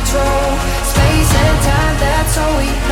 control. Space and time, that's all we